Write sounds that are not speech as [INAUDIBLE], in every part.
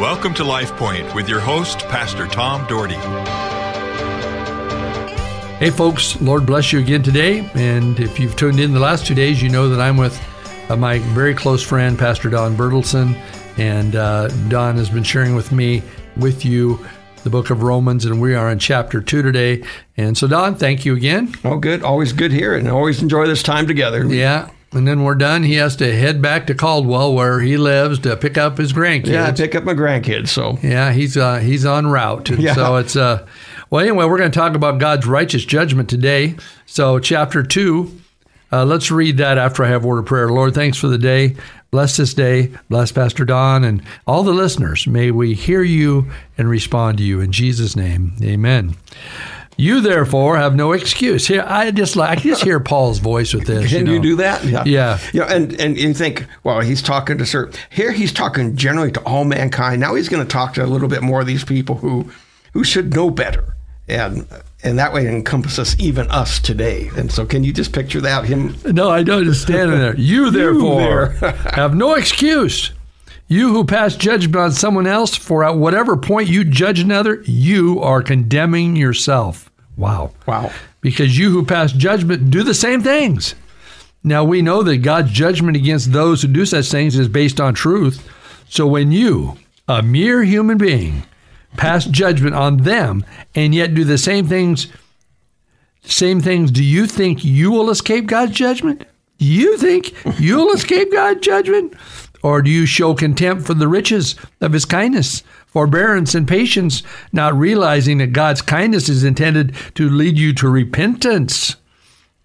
Welcome to Life Point with your host, Pastor Tom Dougherty. Hey, folks, Lord bless you again today. And if you've tuned in the last two days, you know that I'm with uh, my very close friend, Pastor Don Bertelsen. And uh, Don has been sharing with me, with you, the book of Romans, and we are in chapter two today. And so, Don, thank you again. Oh, good. Always good here, and always enjoy this time together. Yeah. And then we're done. He has to head back to Caldwell, where he lives, to pick up his grandkids. Yeah, I pick up my grandkids. So yeah, he's uh, he's en route. And [LAUGHS] Yeah. So it's uh, well, anyway, we're going to talk about God's righteous judgment today. So chapter two. Uh, let's read that after I have a word of prayer. Lord, thanks for the day. Bless this day. Bless Pastor Don and all the listeners. May we hear you and respond to you in Jesus' name. Amen. You therefore have no excuse. Here, I just like I just hear Paul's voice with this. can you, know. do that? Yeah. Yeah. Yeah, and and you think, well, he's talking to certain. Here, he's talking generally to all mankind. Now he's going to talk to a little bit more of these people who who should know better, and and that way it encompasses even us today. And so, can you just picture that him? No, I don't just standing there. You [LAUGHS] therefore there. have no excuse. You who pass judgment on someone else, for at whatever point you judge another, you are condemning yourself. Wow. Wow. Because you who pass judgment do the same things. Now we know that God's judgment against those who do such things is based on truth. So when you, a mere human being, pass judgment on them and yet do the same things same things, do you think you will escape God's judgment? You think you'll escape God's judgment? Or do you show contempt for the riches of his kindness, forbearance, and patience, not realizing that God's kindness is intended to lead you to repentance?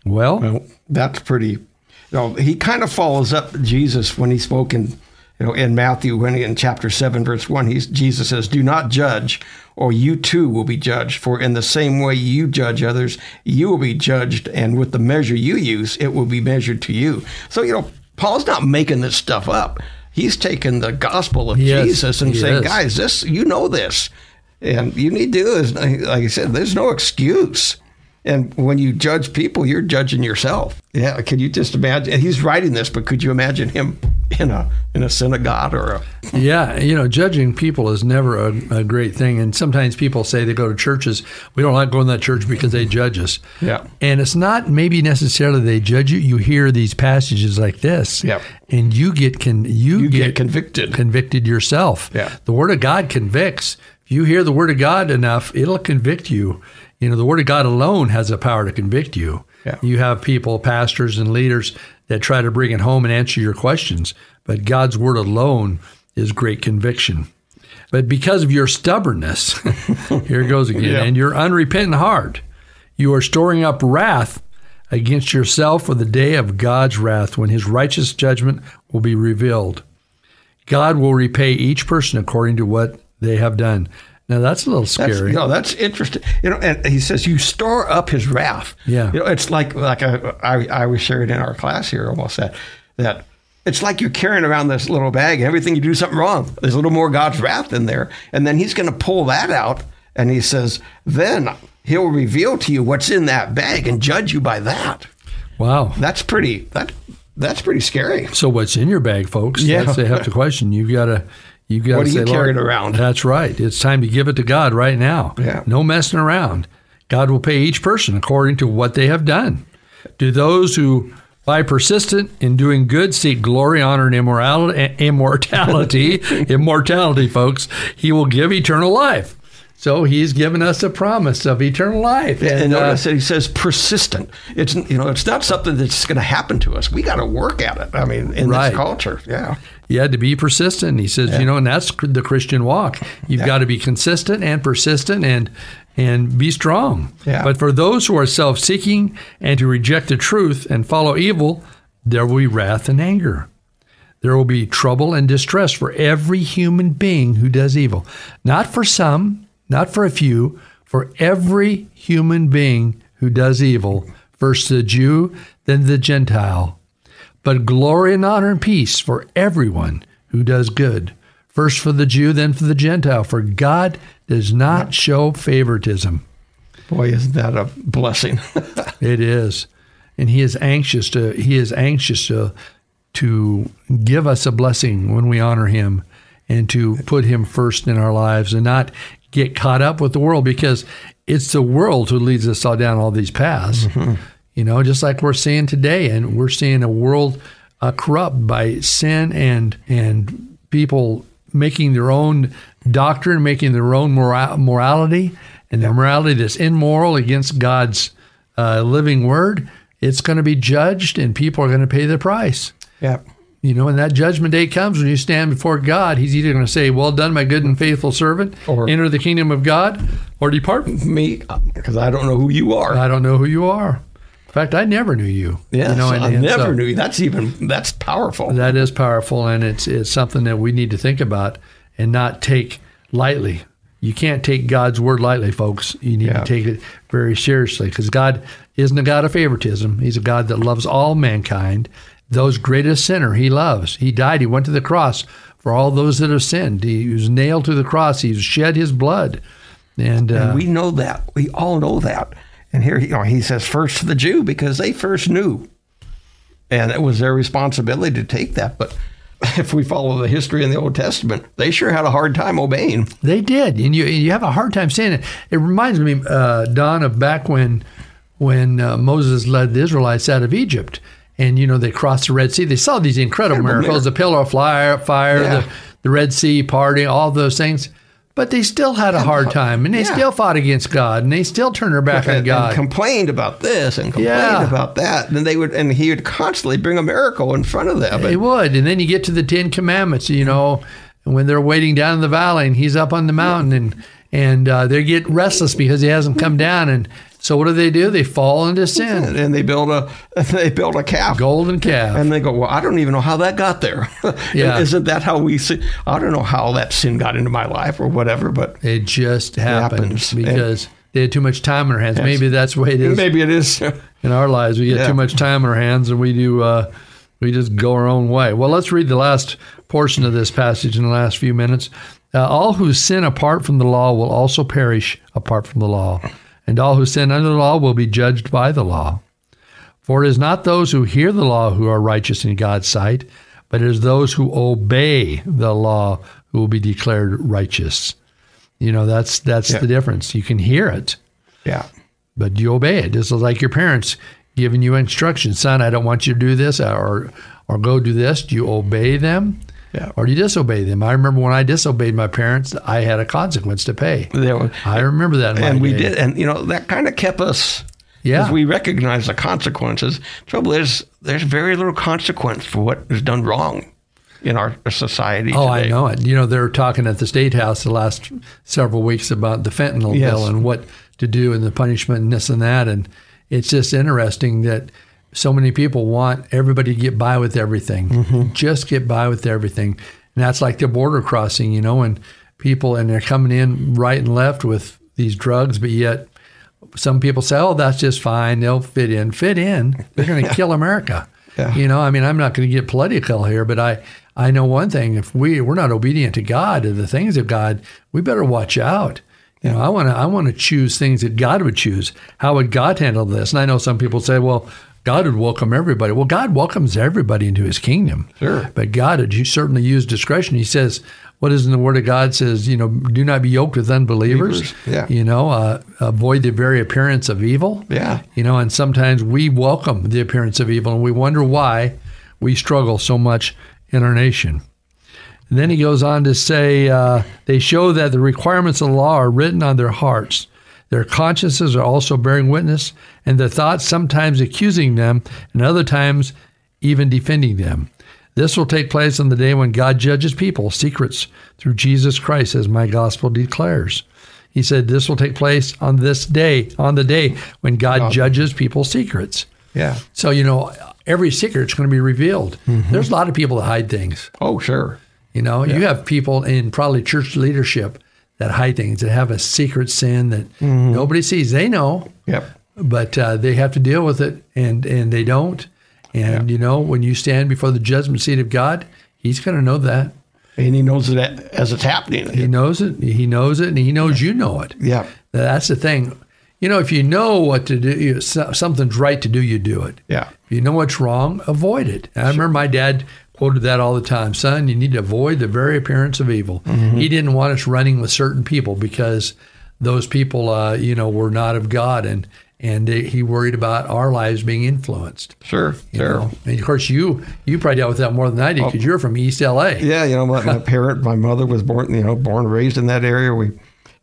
Well, Well, that's pretty. You know, he kind of follows up Jesus when he spoke in, you know, in Matthew when in chapter seven verse one, he's Jesus says, "Do not judge, or you too will be judged. For in the same way you judge others, you will be judged, and with the measure you use, it will be measured to you." So you know, Paul's not making this stuff up. He's taking the gospel of Yes, Jesus and saying, is. "Guys, this you know this." And you need to do is, like I said, there's no excuse. And when you judge people, you're judging yourself. Yeah, can you just imagine? He's writing this, but could you imagine him in a in a synagogue or a? yeah, you know, judging people is never a, a great thing. And sometimes people say they go to churches, we don't like going to that church because they judge us. Yeah. And it's not maybe necessarily they judge you. You hear these passages like this, Yep. and you get can you, You get convicted. convicted yourself. Yeah. The Word of God convicts. If you hear the Word of God enough, it'll convict you. You know, the Word of God alone has the power to convict you. Yeah. You have people, pastors and leaders that try to bring it home and answer your questions, but God's Word alone is great conviction. But because of your stubbornness, [LAUGHS] here it goes again, Yeah. and your unrepentant heart, you are storing up wrath against yourself for the day of God's wrath when his righteous judgment will be revealed. God will repay each person according to what they have done. Now that's a little scary. you know, that's interesting. You know, and he says you store up his wrath. Yeah. You know, it's like like a, I I was sharing in our class here almost that that it's like you're carrying around this little bag. and Everything you do something wrong, there's a little more God's wrath in there, and then he's going to pull that out, and he says, then he'll reveal to you what's in that bag and judge you by that. Wow. That's pretty. That that's pretty scary. So what's in your bag, folks? Yeah. That's the have to question. You've got to you got What to are say, you carrying around? That's right. It's time to give it to God right now. Yeah. No messing around. God will pay each person according to what they have done. Do those who by persistent in doing good seek glory, honor, and immorality, [LAUGHS] immortality, [LAUGHS] immortality, folks, he will give eternal life. So he's given us a promise of eternal life. And, uh, notice that he says persistent. It's you know it's not something that's going to happen to us. We got to work at it. I mean, in Right. this culture, yeah. You had to be persistent. He says, you know, and that's the Christian walk. You've Yeah. got to be consistent and persistent and and be strong. Yeah. But for those who are self-seeking and to reject the truth and follow evil, there will be wrath and anger. There will be trouble and distress for every human being who does evil. Not for some, not for a few, for every human being who does evil. First the Jew, then the Gentile but glory and honor and peace for everyone who does good. First for the Jew, then for the Gentile, for God does not show favoritism. Boy, isn't that a blessing? [LAUGHS] It is. And he is anxious to he is anxious to to give us a blessing when we honor him and to put Him first in our lives and not get caught up with the world because it's the world who leads us all down all these paths. Mm-hmm. You know, just like we're seeing today, and we're seeing a world uh, corrupt by sin and and people making their own doctrine, making their own mora- morality, and the morality that's immoral against God's uh, living Word. It's going to be judged, and people are going to pay the price. Yeah. You know, when that judgment day comes, when you stand before God, He's either going to say, "Well done, my good and faithful servant, Or- enter the kingdom of God," or depart. From me, because I don't know who you are. I don't know who you are. In fact, I never knew you. Yes, you know, and- I and never so knew. you. That's even that's powerful. That is powerful, and it's it's something that we need to think about and not take lightly. You can't take God's word lightly, folks. You need Yeah. to take it very seriously because God isn't a God of favoritism. He's a God that loves all mankind. Those greatest sinner He loves. He died. He went to the cross for all those that have sinned. He was nailed to the cross. He shed His blood, and, uh, and we know that. We all know that. And here you know, he says first to the Jew because they first knew. And it was their responsibility to take that. But [LAUGHS] if we follow the history in the Old Testament, they sure had a hard time obeying. They did, and you you have a hard time saying it. It reminds me, uh, Don, of back when when uh, Moses led the Israelites out of Egypt, and you know they crossed the Red Sea. They saw these incredible miracles: miracle. the pillar of fire, fire, Yeah. the the Red Sea parting, all those things. But they still had a hard time, and they Yeah. still fought against God, and they still turned their back on and, God. and complained about this and complained Yeah. about that. And they would and he would constantly bring a miracle in front of them. And, would. And then you get to the Ten Commandments, you know, and when they're waiting down in the valley and he's up on the mountain and and uh, they get restless because he hasn't come down. And so what do they do? They fall into sin. and they build a [LAUGHS] they build a calf. Golden calf. And they go, well, I don't even know how that got there. [LAUGHS] Yeah. Isn't that how we see? I don't know how that sin got into my life or whatever, but It just happens. because they had too much time on their hands. Maybe that's the way it is maybe it is. [LAUGHS] in our lives. We get Yeah. too much time on our hands and we do uh, we just go our own way. Well, let's read the last portion of this passage in the last few minutes. Uh, all who sin apart from the law will also perish apart from the law, and all who sin under the law will be judged by the law. For it is not those who hear the law who are righteous in God's sight, but it is those who obey the law who will be declared righteous. You know, that's that's Yeah. the difference. You can hear it, yeah. but you obey it. This is like your parents giving you instructions. Son, I don't want you to do this or or go do this. Do you obey them? Yeah. Or do you disobey them? I remember when I disobeyed my parents, I had a consequence to pay. There was- I remember that. And we day. did, and you know that kind of kept us. Yeah. We recognize the consequences. Trouble is, there's very little consequence for what is done wrong in our society. Oh, today. I know it. You know, they're talking at the state house the last several weeks about the fentanyl Yes. bill and what to do and the punishment and this and that. And it's just interesting that so many people want everybody to get by with everything, Mm-hmm. just get by with everything. And that's like the border crossing, you know, and people, and they're coming in right and left with these drugs, but yet some people say, oh, that's just fine. They'll fit in. Fit in. They're going [LAUGHS] to kill America. Yeah. You know, I mean, I'm not going to get political here, but I, I know one thing: if we we're not obedient to God and the things of God, we better watch out. You know, I want to I want to choose things that God would choose. How would God handle this? And I know some people say, well, God would welcome everybody. Well, God welcomes everybody into His kingdom. Sure. But God you certainly use discretion. He says, what is in the Word of God says, you know, do not be yoked with unbelievers. Believers, yeah. You know, uh, avoid the very appearance of evil. Yeah. You know, and sometimes we welcome the appearance of evil and we wonder why we struggle so much in our nation. And then he goes on to say, uh, they show that the requirements of the law are written on their hearts. Their consciences are also bearing witness, and their thoughts sometimes accusing them, and other times even defending them. This will take place on the day when God judges people, secrets, through Jesus Christ, as my gospel declares. He said this will take place on this day, on the day when God oh. judges people's secrets. Yeah. So, you know, every secret's going to be revealed. Mm-hmm. There's a lot of people that hide things. Oh, sure. You know, you have people in probably church leadership that hide things, that have a secret sin that nobody sees. They know, Yep. but uh, they have to deal with it, and and they don't. And you know, when you stand before the judgment seat of God, He's going to know that. And he knows it as it's happening. He knows it. He knows it, and He knows you know it. Yeah. That's the thing. You know, if you know what to do, something's right to do, you do it. Yeah. If you know what's wrong, avoid it. I remember my dad quoted that all the time. Son, you need to avoid the very appearance of evil. Mm-hmm. He didn't want us running with certain people because those people, uh, you know, were not of God, and and he worried about our lives being influenced. Sure, sure. know. And of course, you you probably dealt with that more than I did because you're from East LA. Yeah, you know, my, my [LAUGHS] parent, my mother was born, you know, born and raised in that area. We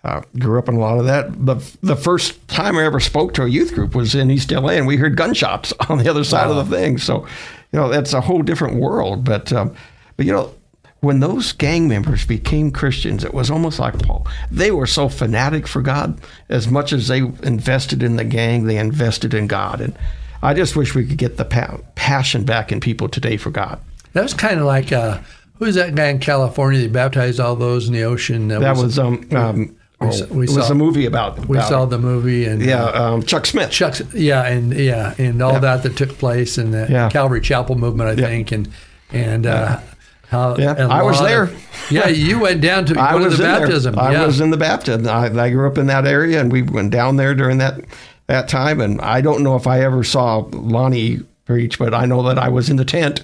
uh, grew up in a lot of that. The the first time I ever spoke to a youth group was in East LA, and we heard gunshots [LAUGHS] on the other side Wow. of the thing. So, you know, that's a whole different world. But, um, but you know, when those gang members became Christians, it was almost like Paul. They were so fanatic for God. As much as they invested in the gang, they invested in God. And I just wish we could get the pa- passion back in people today for God. That was kind of like uh, who's that guy in California that baptized all those in the ocean? That was um, um we oh, saw- we it was saw- a movie about. we saw the movie and yeah um, Chuck Smith. Chuck's yeah and yeah and all Yeah. that that took place in the Yeah. Calvary Chapel movement I Yeah. think and and uh, how Yeah, I was there. of- [LAUGHS] yeah, you went down to, [LAUGHS] I go to was the baptism. there. I was in the baptism. I, I grew up in that area, and we went down there during that that time. And I don't know if I ever saw Lonnie preach, but I know that I was in the tent.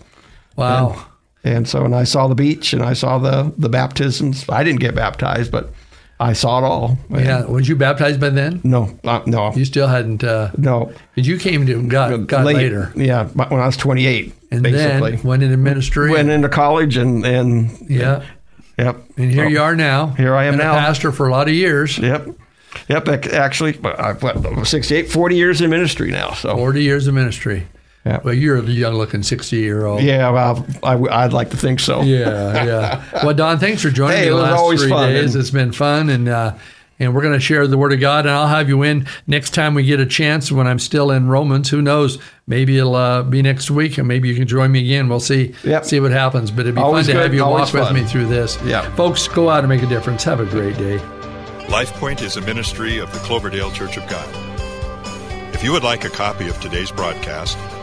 wow. And so, and I saw the beach, and I saw the the baptisms. I didn't get baptized, but I saw it all. Yeah, was you baptized by then? No, uh, no, You still hadn't. Uh, no. 'cause you came to God, God Late- later, Yeah, when I was 28, and basically. then went into ministry. Went into college and and yeah, yep. and here Well, you are now. Here I am Been a now. pastor for a lot of years. Yep. Yep. Actually, I what, 68, 40 years in ministry now. So, Forty years of ministry. Yeah. Well, you're a young-looking sixty-year-old. yeah, well, I, would like to think so. Yeah, yeah. Well, Don, thanks for joining Hey, me it the was last always three fun, days. and- It's been fun, and uh, and we're going to share the Word of God, and I'll have you in next time we get a chance when I'm still in Romans. Who knows? Maybe it'll uh, be next week, and maybe you can join me again. We'll see. Yep. See what happens. But it'd be Always fun to have you always walk with me through this. Yeah. Folks, go out and make a difference. Have a great day. LifePoint is a ministry of the Cloverdale Church of God. If you would like a copy of today's broadcast